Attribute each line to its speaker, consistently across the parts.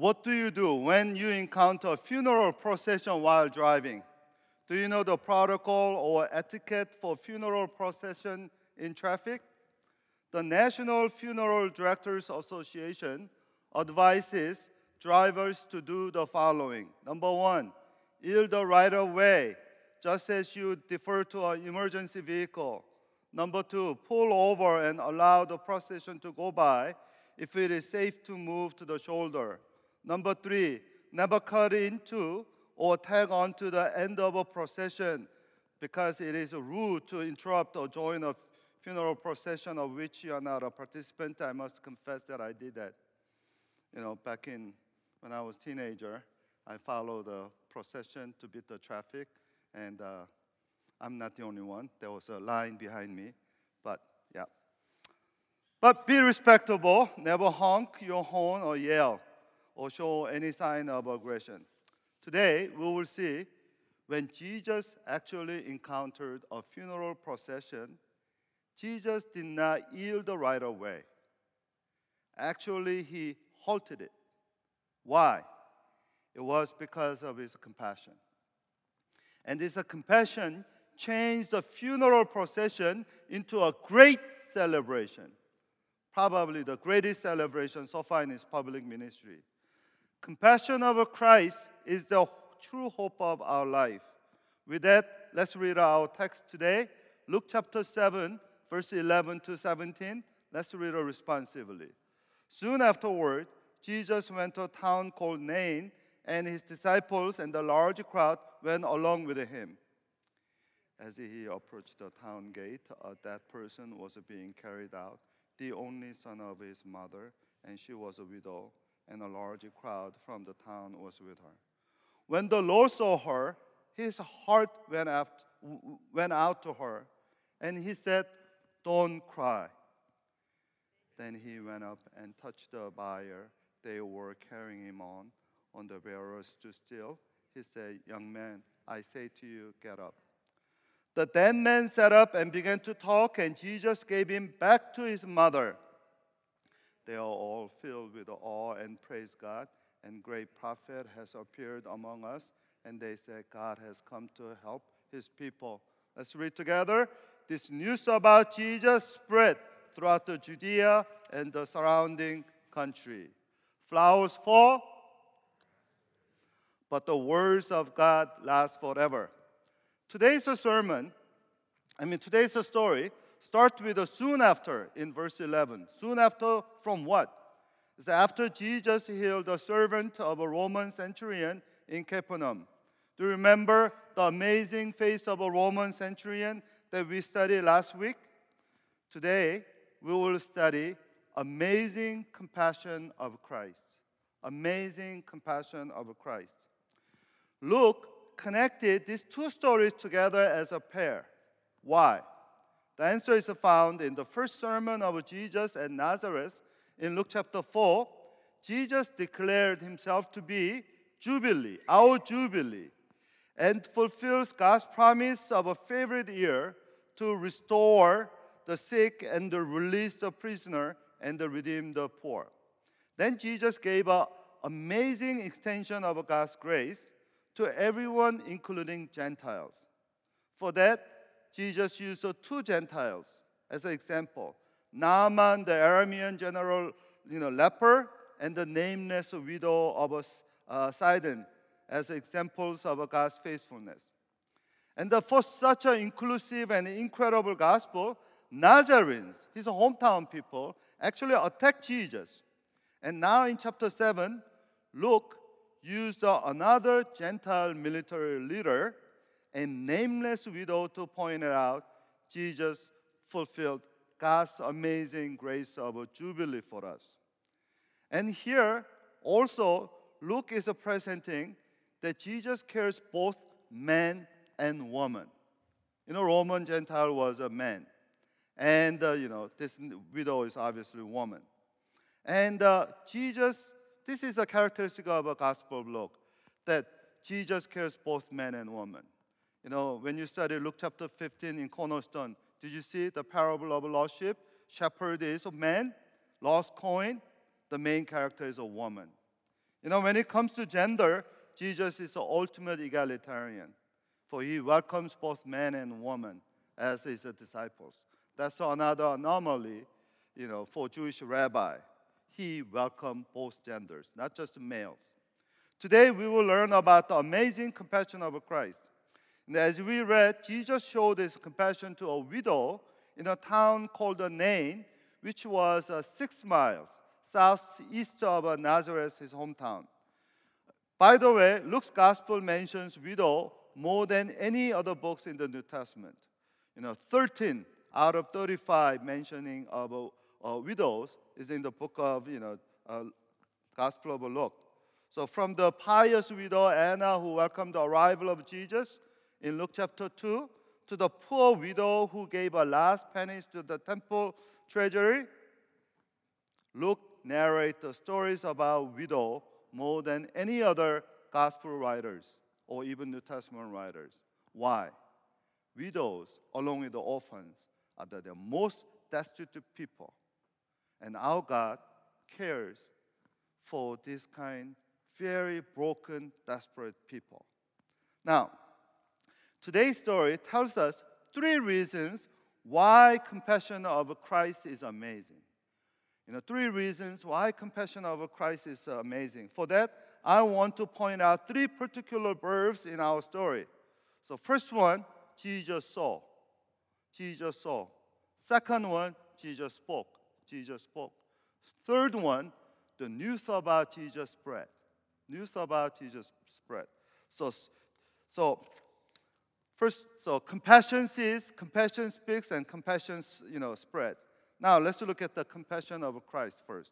Speaker 1: What do you do when you encounter a funeral procession while driving? Do you know the protocol or etiquette for funeral procession in traffic? The National Funeral Directors Association advises drivers to do the following. Number one, yield the right of way, just as you defer to an emergency vehicle. Number two, pull over and allow the procession to go by if it is safe to move to the shoulder. Number three, never cut into or tag onto the end of a procession because it is rude to interrupt or join a funeral procession of which you are not a participant. I must confess that I did that. You know, back in when I was teenager, I followed the procession to beat the traffic, and uh, I'm not the only one. There was a line behind me, but yeah. But be respectable. Never honk your horn or yell or show any sign of aggression. Today, we will see when Jesus actually encountered a funeral procession, Jesus did not yield the right of way. Actually, he halted it. Why? It was because of his compassion. And this compassion changed the funeral procession into a great celebration. Probably the greatest celebration so far in his public ministry. Compassion of Christ is the true hope of our life. With that, let's read our text today. Luke chapter 7, verse 11 to 17. Let's read it responsively. Soon afterward, Jesus went to a town called Nain, and his disciples and a large crowd went along with him. As he approached the town gate, uh, that person was being carried out, the only son of his mother, and she was a widow and a large crowd from the town was with her. When the Lord saw her, his heart went out, went out to her, and he said, Don't cry. Then he went up and touched the bier they were carrying him on, on the bearers to still. He said, Young man, I say to you, get up. The dead man sat up and began to talk, and Jesus gave him back to his mother. They are all filled with awe and praise God. And great prophet has appeared among us. And they said, God has come to help his people. Let's read together. This news about Jesus spread throughout the Judea and the surrounding country. Flowers fall, but the words of God last forever. Today's a sermon, I mean, today's a story start with a soon after in verse 11. Soon after from what? It's after Jesus healed a servant of a Roman centurion in Capernaum. Do you remember the amazing face of a Roman centurion that we studied last week? Today, we will study amazing compassion of Christ. Amazing compassion of Christ. Luke connected these two stories together as a pair. Why? The answer is found in the first sermon of Jesus at Nazareth in Luke chapter 4. Jesus declared himself to be Jubilee, our Jubilee, and fulfills God's promise of a favorite year to restore the sick and to release the prisoner and to redeem the poor. Then Jesus gave an amazing extension of God's grace to everyone, including Gentiles. For that, Jesus used two Gentiles as an example Naaman, the Aramean general, you know, leper, and the nameless widow of uh, Sidon as examples of God's faithfulness. And for such an inclusive and incredible gospel, Nazarenes, his hometown people, actually attacked Jesus. And now in chapter 7, Luke used another Gentile military leader a nameless widow to point it out Jesus fulfilled God's amazing grace of a jubilee for us. And here also, Luke is presenting that Jesus cares both man and woman. You know, Roman Gentile was a man. And, uh, you know, this widow is obviously a woman. And uh, Jesus, this is a characteristic of a Gospel of Luke, that Jesus cares both man and woman. You know, when you study Luke chapter 15 in Cornerstone, did you see the parable of lost sheep? Shepherd is a man, lost coin, the main character is a woman. You know, when it comes to gender, Jesus is the ultimate egalitarian, for he welcomes both men and women as his disciples. That's another anomaly, you know, for Jewish rabbi. He welcomed both genders, not just males. Today we will learn about the amazing compassion of Christ. And as we read, Jesus showed his compassion to a widow in a town called Nain, which was uh, six miles southeast of uh, Nazareth, his hometown. By the way, Luke's gospel mentions widow more than any other books in the New Testament. You know, 13 out of 35 mentioning of uh, uh, widows is in the book of, you know, uh, Gospel of Luke. So from the pious widow Anna who welcomed the arrival of Jesus in Luke chapter 2 to the poor widow who gave her last pennies to the temple treasury, Luke narrates the stories about widow more than any other gospel writers or even New Testament writers. Why? Widows, along with the orphans, are the most destitute people. And our God cares for this kind very broken, desperate people. Now, today's story tells us three reasons why compassion of Christ is amazing. You know, three reasons why compassion of Christ is amazing. For that, I want to point out three particular verbs in our story. So, first one, Jesus saw. Jesus saw. Second one, Jesus spoke. Jesus spoke. Third one, the news about Jesus spread. News about Jesus spread. So, so first, so compassion sees, compassion speaks, and compassion, you know, spread. Now let's look at the compassion of Christ first.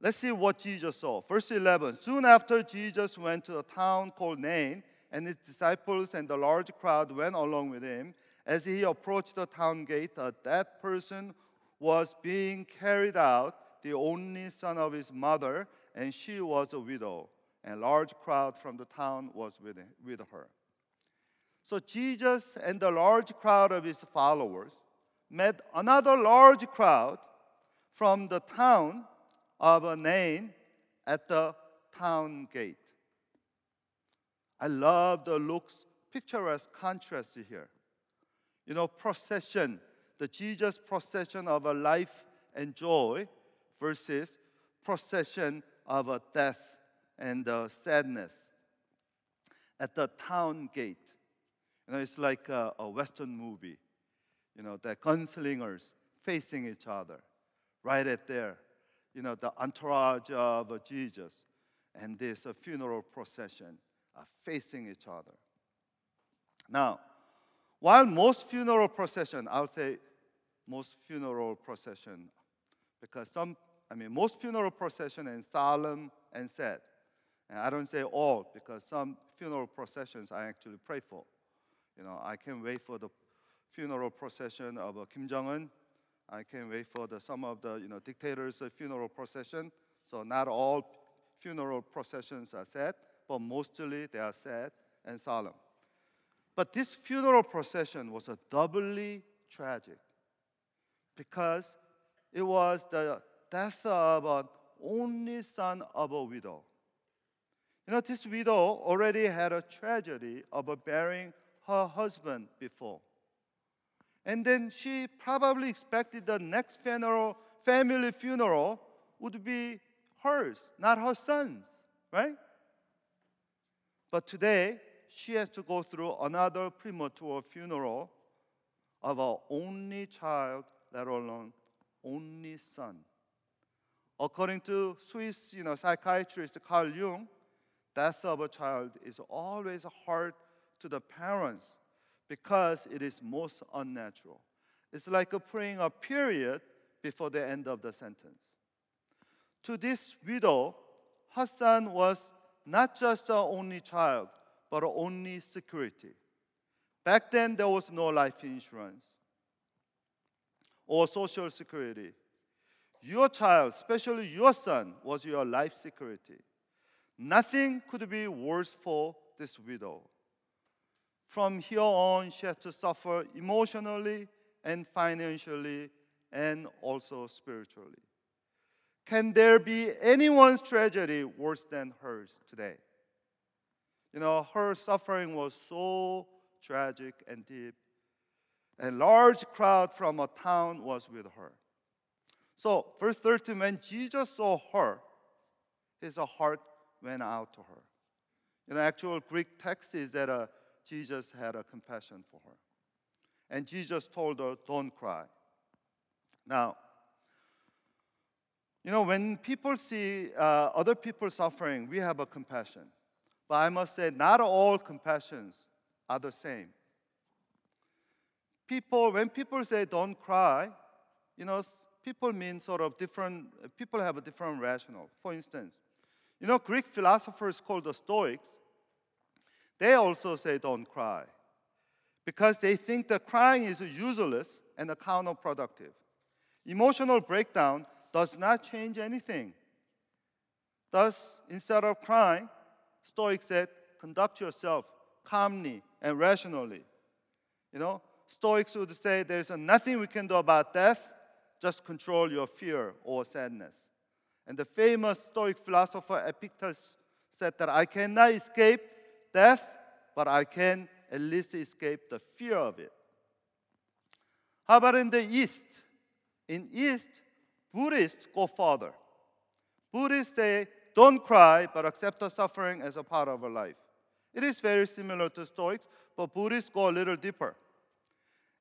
Speaker 1: Let's see what Jesus saw. Verse 11. Soon after Jesus went to a town called Nain, and his disciples and a large crowd went along with him. As he approached the town gate, uh, a dead person was being carried out, the only son of his mother, and she was a widow. And a large crowd from the town was with, with her. So Jesus and the large crowd of his followers met another large crowd from the town of Nain at the town gate. I love the Luke's picturesque contrast here you know, procession, the Jesus procession of a life and joy versus procession of a death and a sadness. At the town gate, you know, it's like a, a Western movie, you know, the gunslingers facing each other right at there. You know, the entourage of Jesus and this funeral procession are facing each other. Now, while most funeral procession, I would say most funeral procession, because some, I mean, most funeral procession and solemn and sad. And I don't say all because some funeral processions I actually pray for. You know, I can't wait for the funeral procession of uh, Kim Jong Un. I can't wait for the, some of the you know dictators' funeral procession. So not all funeral processions are sad, but mostly they are sad and solemn. But this funeral procession was a doubly tragic because it was the death of an only son of a widow. You know, this widow already had a tragedy of burying her husband before. And then she probably expected the next funeral, family funeral would be hers, not her son's, right? But today, she has to go through another premature funeral of her only child, let alone only son. According to Swiss you know, psychiatrist Carl Jung, death of a child is always a hard to the parents because it is most unnatural. It's like a praying a period before the end of the sentence. To this widow, her son was not just her only child, but her only security. Back then, there was no life insurance or social security. Your child, especially your son, was your life security. Nothing could be worse for this widow. From here on, she had to suffer emotionally and financially and also spiritually. can there be anyone's tragedy worse than hers today? You know, her suffering was so tragic and deep. A large crowd from a town was with her. So, verse 13, when Jesus saw her, his heart went out to her. In the actual Greek text is that uh, Jesus had a compassion for her. And Jesus told her, Don't cry. Now, you know, when people see uh, other people suffering, we have a compassion. But I must say, not all compassions are the same. People, when people say don't cry, you know, people mean sort of different, people have a different rationale. For instance, you know, Greek philosophers called the Stoics, they also say don't cry because they think that crying is useless and counterproductive. Emotional breakdown does not change anything. Thus, instead of crying, Stoics said, conduct yourself calmly and rationally. You know, Stoics would say there's nothing we can do about death, just control your fear or sadness. And the famous Stoic philosopher Epictetus said that I cannot escape death, but I can at least escape the fear of it. How about in the East? In East, Buddhists go further. Buddhists say, don't cry, but accept the suffering as a part of our life. It is very similar to Stoics, but Buddhists go a little deeper.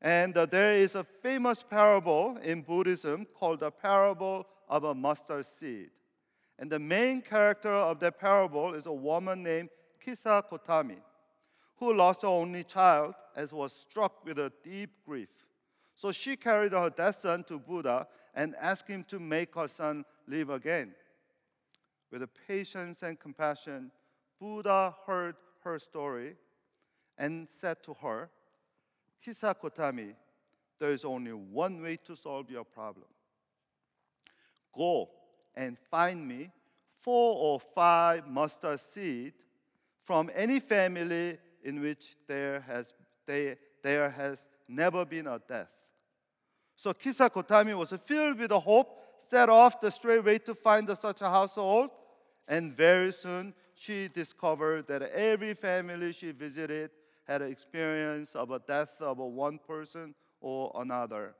Speaker 1: And uh, there is a famous parable in Buddhism called the parable of a mustard seed. And the main character of that parable is a woman named Kisa Kotami, who lost her only child and was struck with a deep grief. So she carried her dead son to Buddha and asked him to make her son live again. With patience and compassion, Buddha heard her story and said to her, Kisa Kotami, there is only one way to solve your problem. Go and find me four or five mustard seed from any family in which there has, they, there has never been a death. So Kisa Kotami was filled with hope, set off the straight way to find such a household, and very soon she discovered that every family she visited had an experience of a death of one person or another.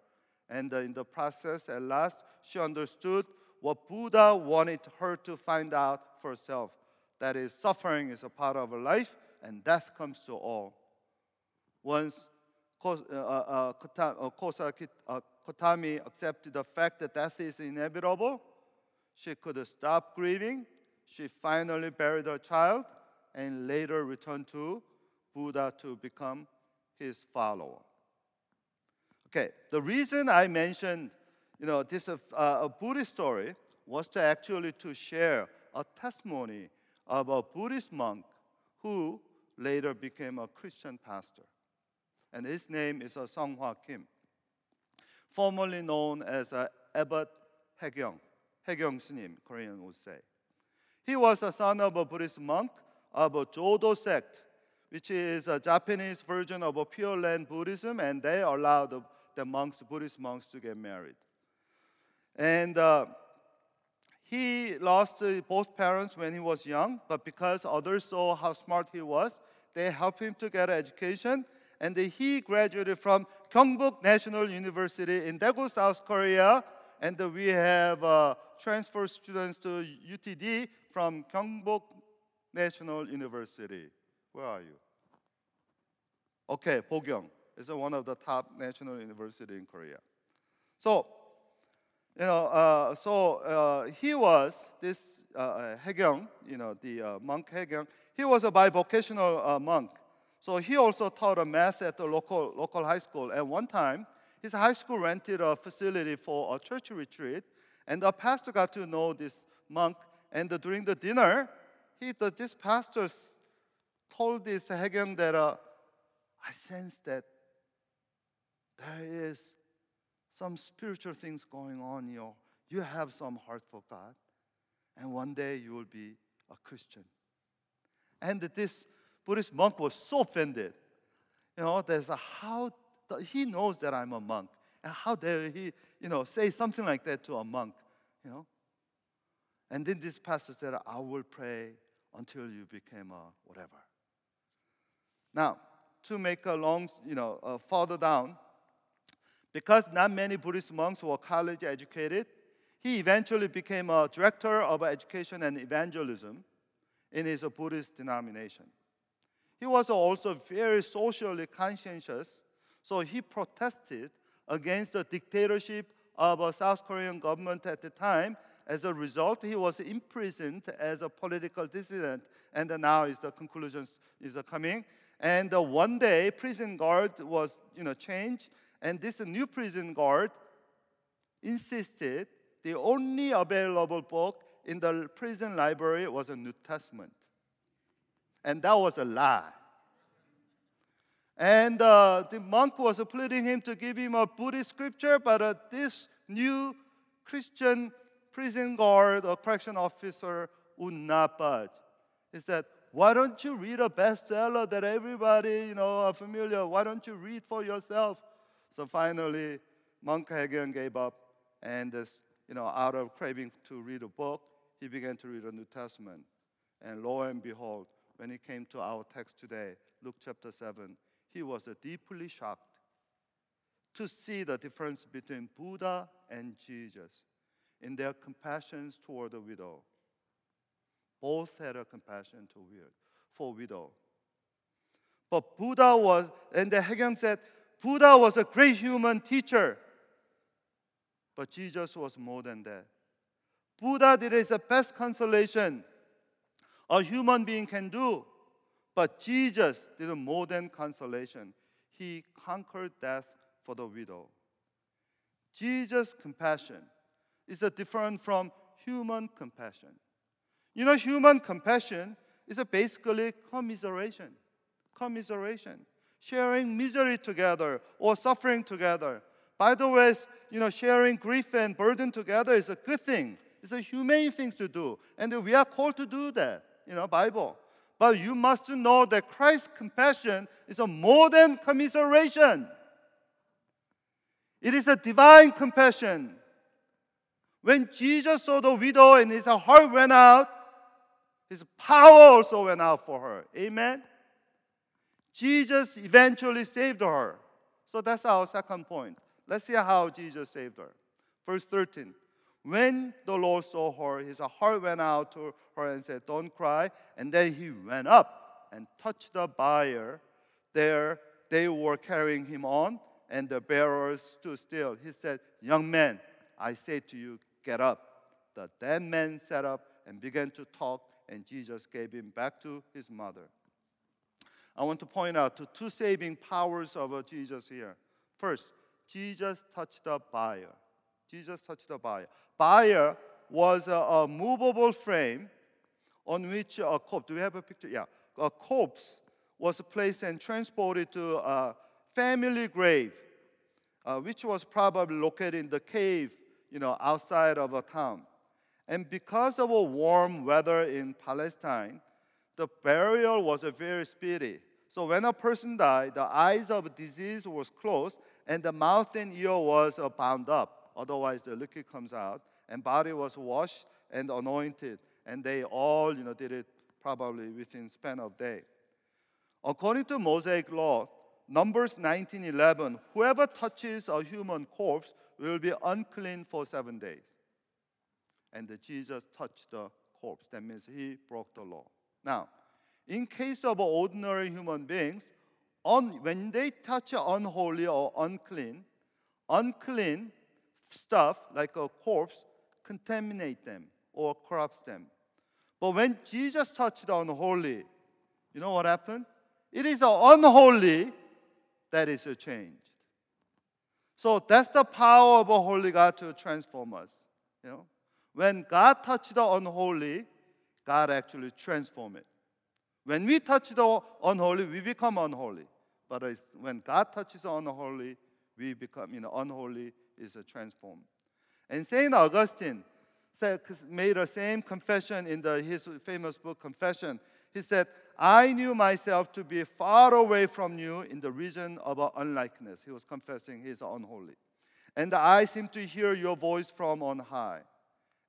Speaker 1: And uh, in the process, at last, she understood what Buddha wanted her to find out for herself that is, suffering is a part of life and death comes to all. Once uh, uh, uh, accepted the fact that death is inevitable, she could stop grieving. She finally buried her child and later returned to Buddha to become his follower. Okay, the reason I mentioned, you know, this uh, a Buddhist story was to actually to share a testimony of a Buddhist monk who later became a Christian pastor. And his name is uh, Hwa Kim, formerly known as uh, Abbot Haegyong, Haegyong Snim, Korean would say. He was a son of a Buddhist monk of a Jodo sect which is a Japanese version of a Pure Land Buddhism, and they allowed the, the monks, Buddhist monks, to get married. And uh, he lost both parents when he was young, but because others saw how smart he was, they helped him to get an education. And he graduated from Kyungbuk National University in Daegu, South Korea. And we have uh, transfer students to UTD from Kyungbuk National University. Where are you? Okay, Bokyung is one of the top national university in Korea. So, you know, uh, so uh, he was this uh, Haegyong, you know, the uh, monk Haegyong. He was a bivocational uh, monk. So he also taught a math at the local local high school. At one time, his high school rented a facility for a church retreat, and the pastor got to know this monk. And during the dinner, he, the, this pastor told this Haegyong that uh, I sense that there is some spiritual things going on. You, you have some heart for God, and one day you will be a Christian. And this Buddhist monk was so offended. You know, there's a how he knows that I'm a monk, and how dare he, you know, say something like that to a monk, you know? And then this pastor said, I will pray until you became a whatever. Now, to make a long, you know, uh, further down, because not many Buddhist monks were college educated, he eventually became a director of education and evangelism in his Buddhist denomination. He was also very socially conscientious, so he protested against the dictatorship of a South Korean government at the time. As a result, he was imprisoned as a political dissident, and now is the conclusion is coming. And uh, one day, prison guard was you know changed, and this new prison guard insisted the only available book in the prison library was a New Testament. And that was a lie. And uh, the monk was pleading him to give him a Buddhist scripture, but uh, this new Christian prison guard or correction officer would not budge. He said, Why don't you read a bestseller that everybody you know are familiar? Why don't you read for yourself? So finally, Monk Haegyong gave up, and this, you know, out of craving to read a book, he began to read the New Testament. And lo and behold, when he came to our text today, Luke chapter 7, he was uh, deeply shocked to see the difference between Buddha and Jesus in their compassion toward the widow. Both had a compassion to for widow. But Buddha was, and the Haegyong said, Buddha was a great human teacher, but Jesus was more than that. Buddha did his best consolation a human being can do, but Jesus did more than consolation. He conquered death for the widow. Jesus' compassion is different from human compassion. You know, human compassion is basically commiseration. Commiseration sharing misery together or suffering together. By the way, you know, sharing grief and burden together is a good thing. It's a humane thing to do. And we are called to do that, you know, Bible. But you must know that Christ's compassion is a more than commiseration. It is a divine compassion. When Jesus saw the widow and his heart went out, his power also went out for her. Amen. Jesus eventually saved her. So that's our second point. Let's see how Jesus saved her. Verse 13. When the Lord saw her, his heart went out to her and said, Don't cry. And then he went up and touched the bier. There they were carrying him on, and the bearers stood still. He said, Young man, I say to you, get up. The dead man sat up and began to talk, and Jesus gave him back to his mother. I want to point out the two saving powers of uh, Jesus here. First, Jesus touched the bier. Jesus touched the bier. Bier was a, a movable frame on which a corpse, do we have a picture? Yeah. A corpse was placed and transported to a family grave, uh, which was probably located in the cave, you know, outside of a town. And because of a warm weather in Palestine, the burial was very speedy. So when a person died, the eyes of disease was closed and the mouth and ear was uh, bound up. Otherwise, the liquid comes out. And body was washed and anointed. And they all, you know, did it probably within span of day. According to Mosaic law, Numbers 19:11, whoever touches a human corpse will be unclean for seven days. And Jesus touched the corpse. That means he broke the law. Now, in case of ordinary human beings, on, when they touch unholy or unclean, unclean stuff like a corpse contaminate them or corrupts them. But when Jesus touched unholy, you know what happened? It is unholy that is changed. So that's the power of a holy God to transform us. You know, when God touched the unholy, God actually transformed it. When we touch the unholy, we become unholy. But when God touches the unholy, we become, you know, unholy is transformed. And Saint Augustine said, made the same confession in the, his famous book Confession. He said, "I knew myself to be far away from you in the region of unlikeness." He was confessing he's unholy, and I seem to hear your voice from on high.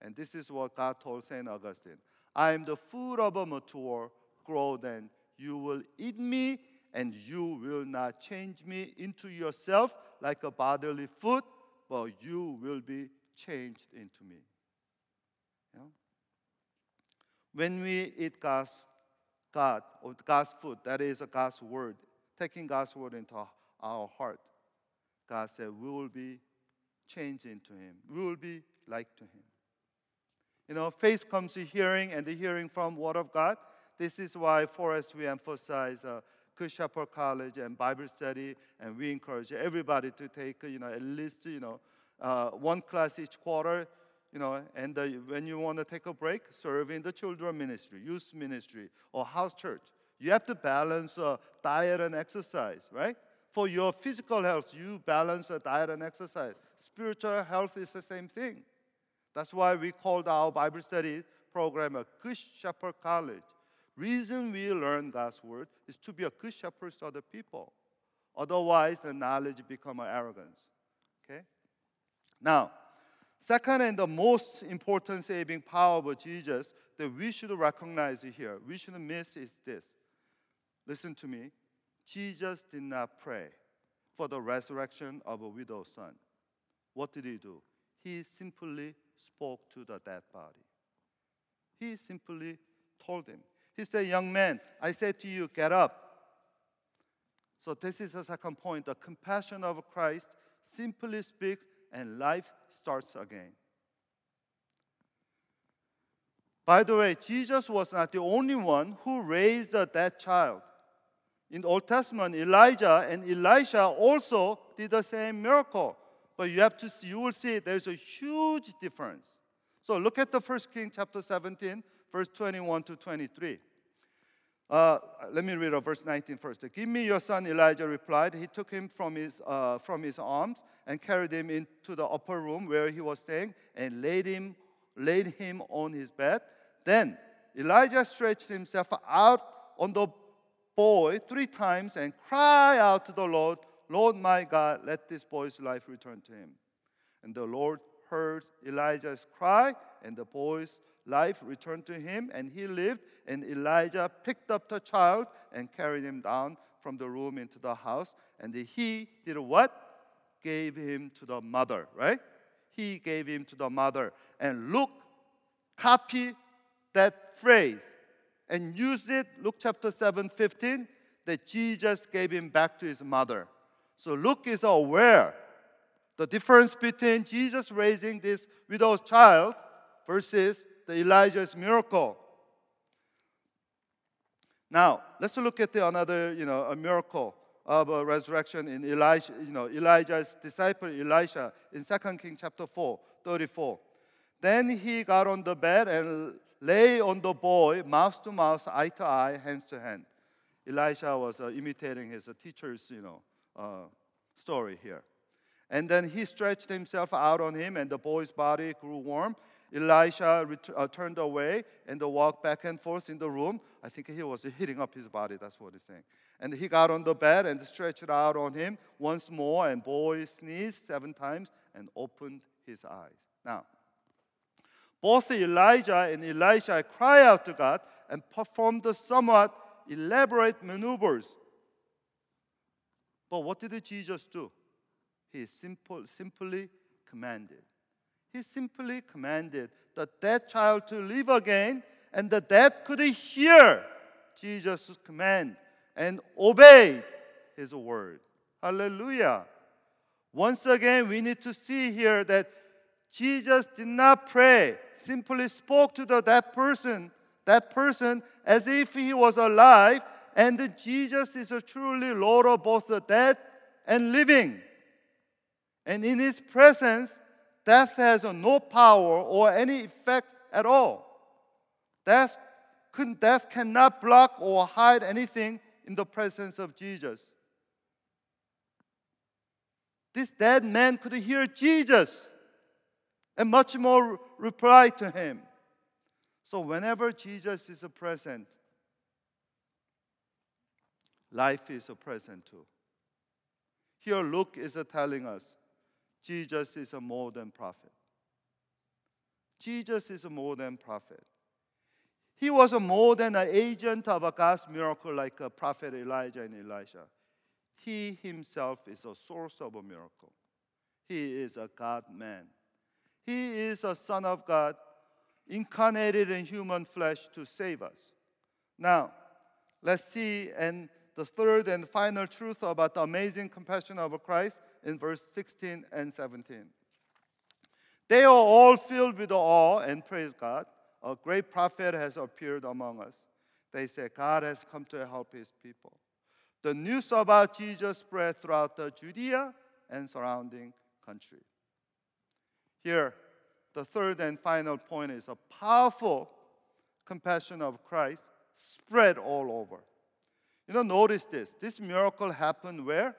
Speaker 1: And this is what God told St. Augustine I am the food of a mature growth, and you will eat me, and you will not change me into yourself like a bodily food, but you will be changed into me. Know? When we eat God's God or God's food, that is God's word, taking God's word into our heart, God said we will be changed into Him. We will be like to Him. You know, faith comes to hearing, and the hearing from Word of God. This is why for us we emphasize uh, Good Shepherd College and Bible study, and we encourage everybody to take, you know, at least, you know, uh, one class each quarter, you know, and uh, when you want to take a break, serve in the children ministry, youth ministry, or house church. You have to balance uh, diet and exercise, right? For your physical health, you balance a diet and exercise. Spiritual health is the same thing. That's why we called our Bible study program a Good Shepherd College. Reason we learn God's word is to be a good shepherd to other people. Otherwise, the knowledge become arrogance. Okay? Now, second and the most important saving power of Jesus that we should recognize here, we should miss is this. Listen to me. Jesus did not pray for the resurrection of a widow's son. What did he do? He simply spoke to the dead body. He simply told him. He said, Young man, I said to you, get up. So, this is the second point. The compassion of Christ simply speaks, and life starts again. By the way, Jesus was not the only one who raised a dead child. In the Old Testament, Elijah and Elisha also did the same miracle. But you have to see, you will see there's a huge difference. So look at the first King chapter 17, verse 21 to 23. Uh, let me read verse 19 first. Give me your son, Elijah replied. He took him from his, uh, from his arms and carried him into the upper room where he was staying and laid him, laid him on his bed. Then Elijah stretched himself out on the boy three times and cried out to the Lord, Lord my God, let this boy's life return to him. And the Lord heard Elijah's cry, and the boy's life returned to him, and he lived. And Elijah picked up the child and carried him down from the room into the house. And he did what? Gave him to the mother, right? He gave him to the mother. And Luke copy that phrase and used it, Luke chapter 7, 15, that Jesus gave him back to his mother. So Luke is aware the difference between Jesus raising this widow's child versus the Elijah's miracle. Now, let's look at the another, you know, a miracle of a resurrection in Elijah, you know, Elijah's disciple Elisha in 2 King chapter 4, 34. Then he got on the bed and lay on the boy, mouth to mouth, eye to eye, hands to hand. Elisha was uh, imitating his uh, teacher's, you know, uh, story here. And then he stretched himself out on him, and the boy's body grew warm. Elisha ret- uh, turned away and walked back and forth in the room. I think he was heating up his body. That's what he's saying. And he got on the bed and stretched out on him once more, and boy sneezed seven times and opened his eyes. Now, both Elijah and Elisha cry out to God and performed the somewhat elaborate maneuvers. But what did Jesus do? He simple, simply commanded. He simply commanded the dead child to live again, and the dead could hear Jesus' command and obey his word. Hallelujah. Once again, we need to see here that Jesus did not pray simply spoke to the, that person, that person as if he was alive, and Jesus is a truly Lord of both the dead and living. And in his presence, death has no power or any effect at all. Death, death cannot block or hide anything in the presence of Jesus. This dead man could hear Jesus and much more reply to him. So, whenever Jesus is present, life is present too. Here, Luke is telling us Jesus is a more than prophet. Jesus is a more than prophet. He was more than an agent of a God's miracle like a prophet Elijah and Elisha. He himself is a source of a miracle. He is a God man. He is a Son of God, incarnated in human flesh to save us. Now, let's see and the third and final truth about the amazing compassion of Christ in verse 16 and 17. They are all filled with awe and praise God. A great prophet has appeared among us. They say, God has come to help his people. The news about Jesus spread throughout the Judea and surrounding country. Here, the third and final point is a powerful compassion of Christ spread all over. You know, notice this. This miracle happened where?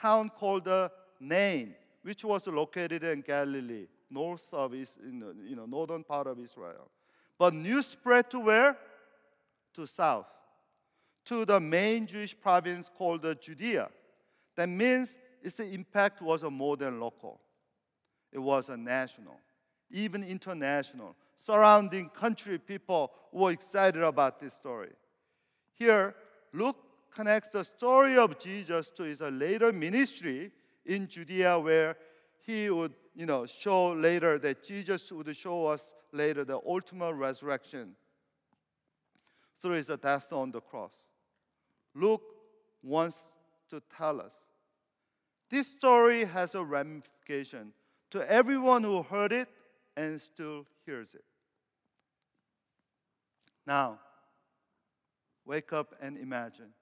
Speaker 1: Town called the Nain, which was located in Galilee, north of in you know, northern part of Israel. But news spread to where? To south, to the main Jewish province called uh, Judea. That means its impact was more than local. It was a national, even international. Surrounding country people were excited about this story. Here, Luke connects the story of Jesus to his later ministry in Judea, where he would, you know, show later that Jesus would show us later the ultimate resurrection through his death on the cross. Luke wants to tell us this story has a ramification to everyone who heard it and still hears it. Now, wake up and imagine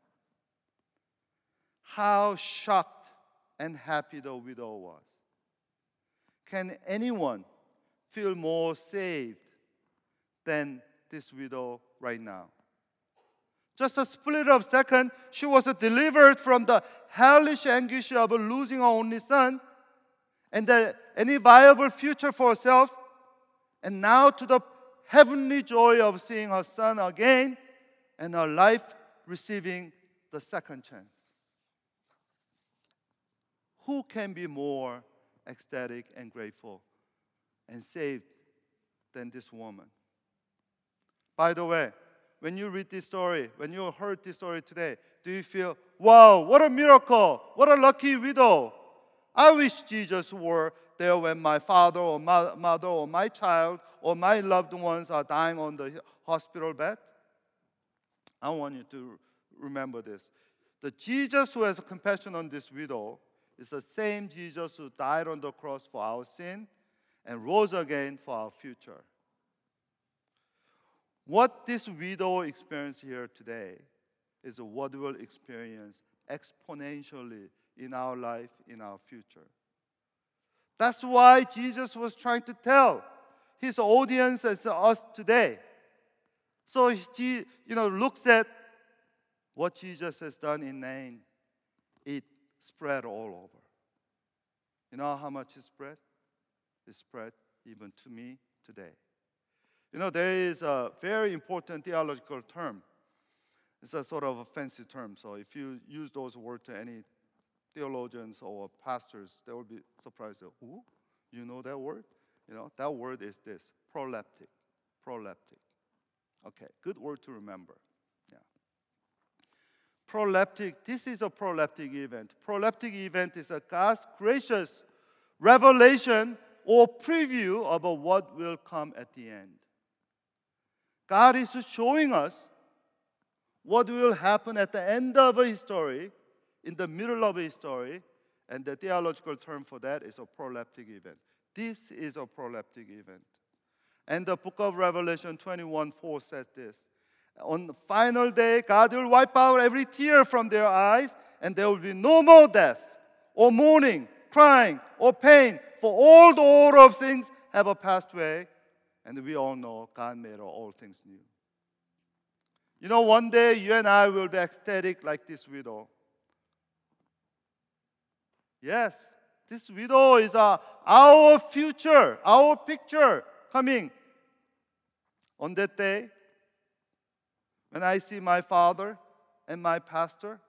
Speaker 1: how shocked and happy the widow was. Can anyone feel more saved than this widow right now? Just a split of second, she was delivered from the hellish anguish of losing her only son and the, any viable future for herself, and now to the heavenly joy of seeing her son again and her life receiving the second chance. Who can be more ecstatic and grateful and saved than this woman? By the way, when you read this story, when you heard this story today, do you feel, wow, what a miracle, what a lucky widow? I wish Jesus were there when my father or my mother or my child or my loved ones are dying on the hospital bed. I want you to remember this. The Jesus who has compassion on this widow is the same Jesus who died on the cross for our sin and rose again for our future. What this widow experienced here today is what we'll experience exponentially in our life, in our future. That's why Jesus was trying to tell his audience as us today so he, you know, looks at what Jesus has done in Nain. It spread all over. You know how much it spread? It spread even to me today. You know, there is a very important theological term. It's a sort of a fancy term. So if you use those words to any theologians or pastors, they will be surprised. Who? You know that word? You know, that word is this proleptic. Proleptic. Okay, good word to remember. Proleptic, this is a proleptic event. Proleptic event is a God's gracious revelation or preview of what will come at the end. God is showing us what will happen at the end of a story, in the middle of a story, and the theological term for that is a proleptic event. This is a proleptic event. And the book of Revelation 21 4 says this On the final day, God will wipe out every tear from their eyes, and there will be no more death, or mourning, crying, or pain, for all the order of things have a passed away. And we all know God made all things new. You know, one day you and I will be ecstatic like this widow. Yes, this widow is uh, our future, our picture coming on that day, when I see my father and my pastor,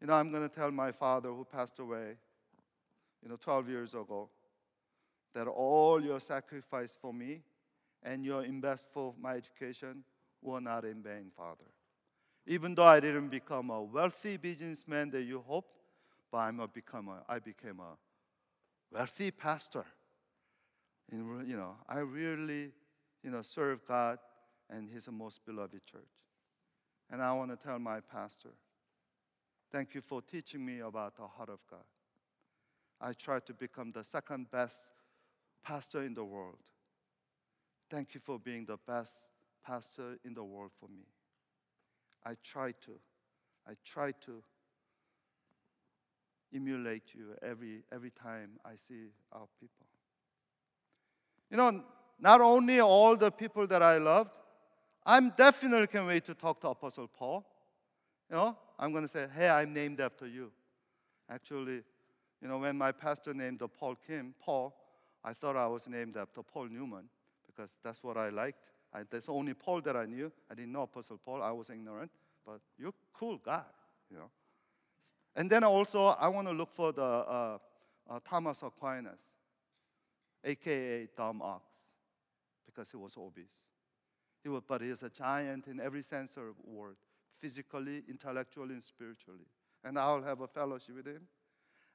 Speaker 1: you know, I'm going to tell my father who passed away, you know, 12 years ago, that all your sacrifice for me and your invest for my education were not in vain, Father. Even though I didn't become a wealthy businessman that you hoped, but I'm a become a, I became a wealthy pastor. In, you know, I really, you know, serve God and His most beloved church. And I want to tell my pastor, thank you for teaching me about the heart of God. I try to become the second best pastor in the world. Thank you for being the best pastor in the world for me. I try to, I try to emulate you every, every time I see our people. You know, not only all the people that I loved, I'm definitely can't wait to talk to Apostle Paul. You know, I'm going to say, hey, I'm named after you. Actually, you know, when my pastor named Paul Kim, Paul, I thought I was named after Paul Newman because that's what I liked. I, that's only Paul that I knew. I didn't know Apostle Paul. I was ignorant, but you're a cool guy, you know. And then also, I want to look for the uh, uh, Thomas Aquinas, aka Dumb Ox, because he was obese. He was, but he is a giant in every sense of the word, physically, intellectually, and spiritually. And I'll have a fellowship with him.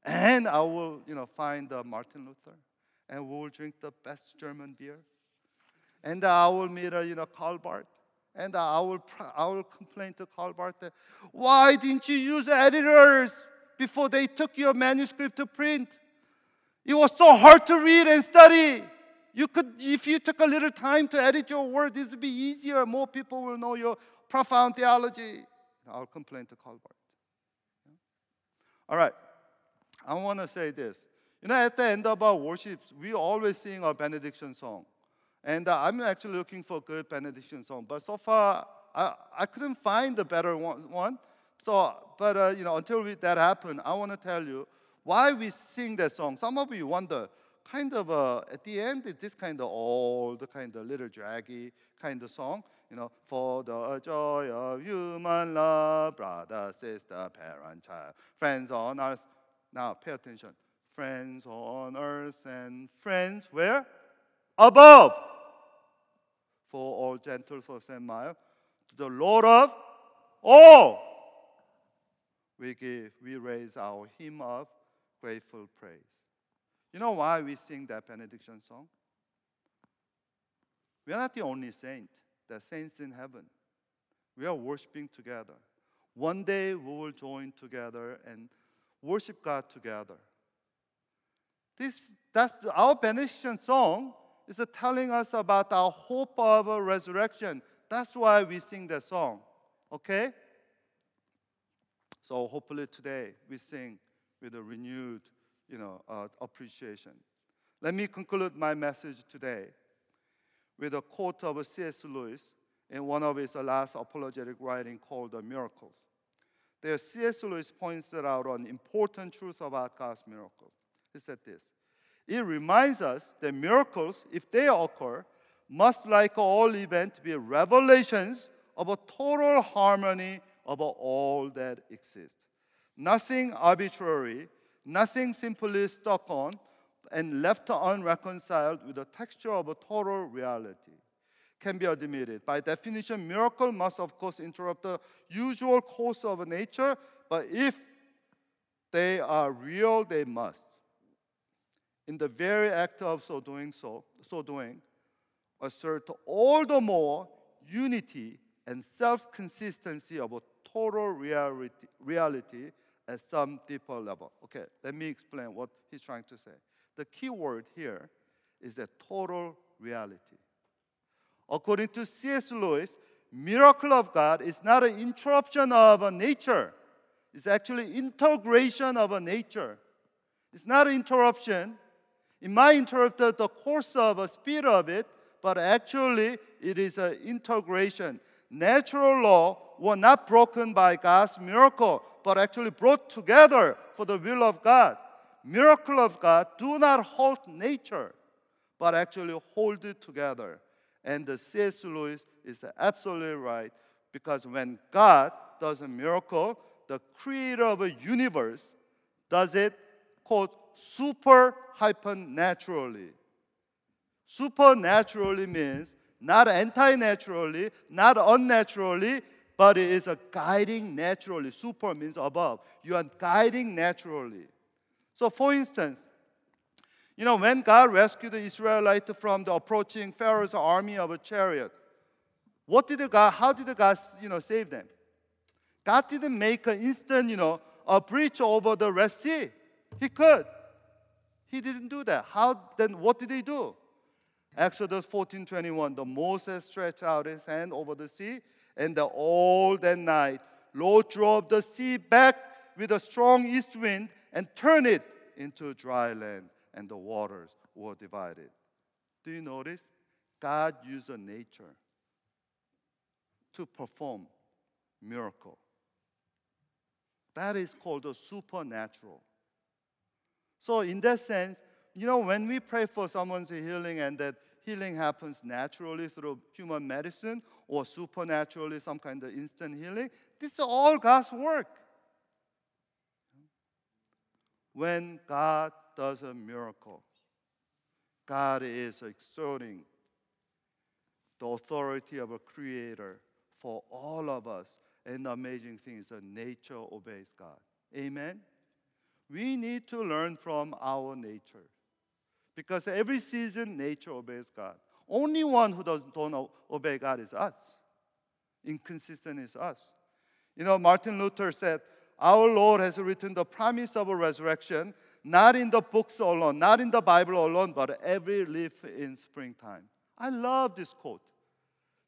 Speaker 1: And I will, you know, find uh, Martin Luther, and we will drink the best German beer. And I will meet, uh, you know, Karl Barth. And I will, I will complain to Karl Barth that, why didn't you use editors before they took your manuscript to print? It was so hard to read and study. You could, if you took a little time to edit your word, this would be easier. More people will know your profound theology. I'll complain to Colbert. Barth. All right. I want to say this. You know, at the end of our worships, we always sing a benediction song. And uh, I'm actually looking for a good benediction song. But so far, I, I couldn't find a better one. So, but uh, you know, until we, that happened, I want to tell you why we sing that song. Some of you wonder, kind of uh, at the end, it's this kind of old, kind of little draggy kind of song. You know, for the joy of human love, brother, sister, parent, child, friends on earth. Now, pay attention. Friends on earth and friends where? Above for all gentle souls and mild, to the Lord of all. We give, we raise our hymn of grateful praise. You know why we sing that benediction song? We are not the only saint, the saints in heaven. We are worshiping together. One day we will join together and worship God together. This, that's our benediction song is telling us about our hope of a resurrection. That's why we sing that song. Okay? So hopefully today we sing with a renewed, you know, uh, appreciation. Let me conclude my message today with a quote of C.S. Lewis in one of his last apologetic writing called The Miracles. There, C.S. Lewis points out an important truth about God's miracles. He said this it reminds us that miracles, if they occur, must, like all events, be revelations of a total harmony of all that exists. Nothing arbitrary, nothing simply stuck on and left unreconciled with the texture of a total reality can be admitted. By definition, miracle must, of course, interrupt the usual course of nature, but if they are real, they must in the very act of so doing so, so doing, assert all the more unity and self-consistency of a total reality, reality at some deeper level. Okay, let me explain what he's trying to say. The key word here is a total reality. According to C.S. Lewis, miracle of God is not an interruption of a nature. It's actually integration of a nature. It's not an interruption. It might interrupt the course of a speed of it, but actually it is an integration. Natural law were not broken by God's miracle, but actually brought together for the will of God. Miracle of God do not halt nature, but actually hold it together. And the C.S. Lewis is absolutely right because when God does a miracle, the creator of a universe does it, quote, super hyper naturally. Supernaturally means not anti naturally, not unnaturally, but it is a guiding naturally. Super means above. You are guiding naturally. So, for instance, you know, when God rescued the Israelites from the approaching Pharaoh's army of a chariot, what did God, how did God, you know, save them? God didn't make an instant, you know, a bridge over the Red Sea. He could. He didn't do that. How then what did he do? Exodus 14:21, the Moses stretched out his hand over the sea, and the all that night Lord drove the sea back with a strong east wind and turned it into dry land, and the waters were divided. Do you notice? God used nature to perform miracle. That is called the supernatural. So, in that sense, you know, when we pray for someone's healing and that healing happens naturally through human medicine or supernaturally some kind of instant healing, this is all God's work. When God does a miracle, God is exerting the authority of a creator for all of us. And the amazing thing is that nature obeys God. Amen? We need to learn from our nature. Because every season, nature obeys God. Only one who doesn't don't obey God is us. Inconsistent is us. You know, Martin Luther said, Our Lord has written the promise of a resurrection, not in the books alone, not in the Bible alone, but every leaf in springtime. I love this quote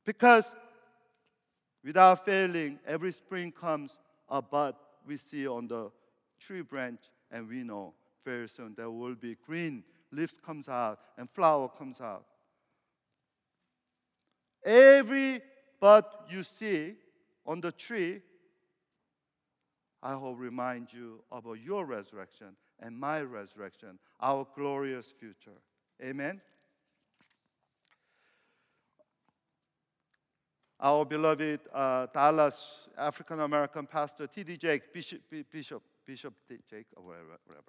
Speaker 1: because without failing, every spring comes a bud we see on the tree branch, and we know very soon there will be green leaves comes out and flower comes out. Every bud you see on the tree, I will remind you about your resurrection and my resurrection, our glorious future. Amen. Our beloved uh, Dallas African American pastor T.D. Jakes, Bishop, Bishop, Bishop Jake, or whatever, whatever.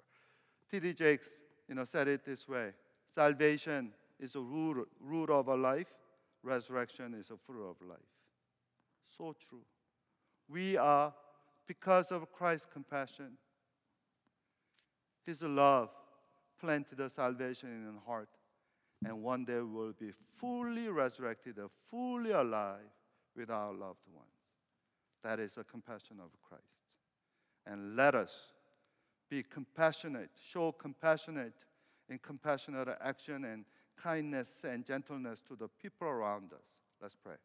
Speaker 1: T.D. Jakes you know, said it this way salvation is the root, root of our life, resurrection is a fruit of life. So true. We are, because of Christ's compassion, His love planted a salvation in our heart. And one day we will be fully resurrected, fully alive with our loved ones. That is a compassion of Christ. And let us be compassionate, show compassionate and compassionate action and kindness and gentleness to the people around us. Let's pray.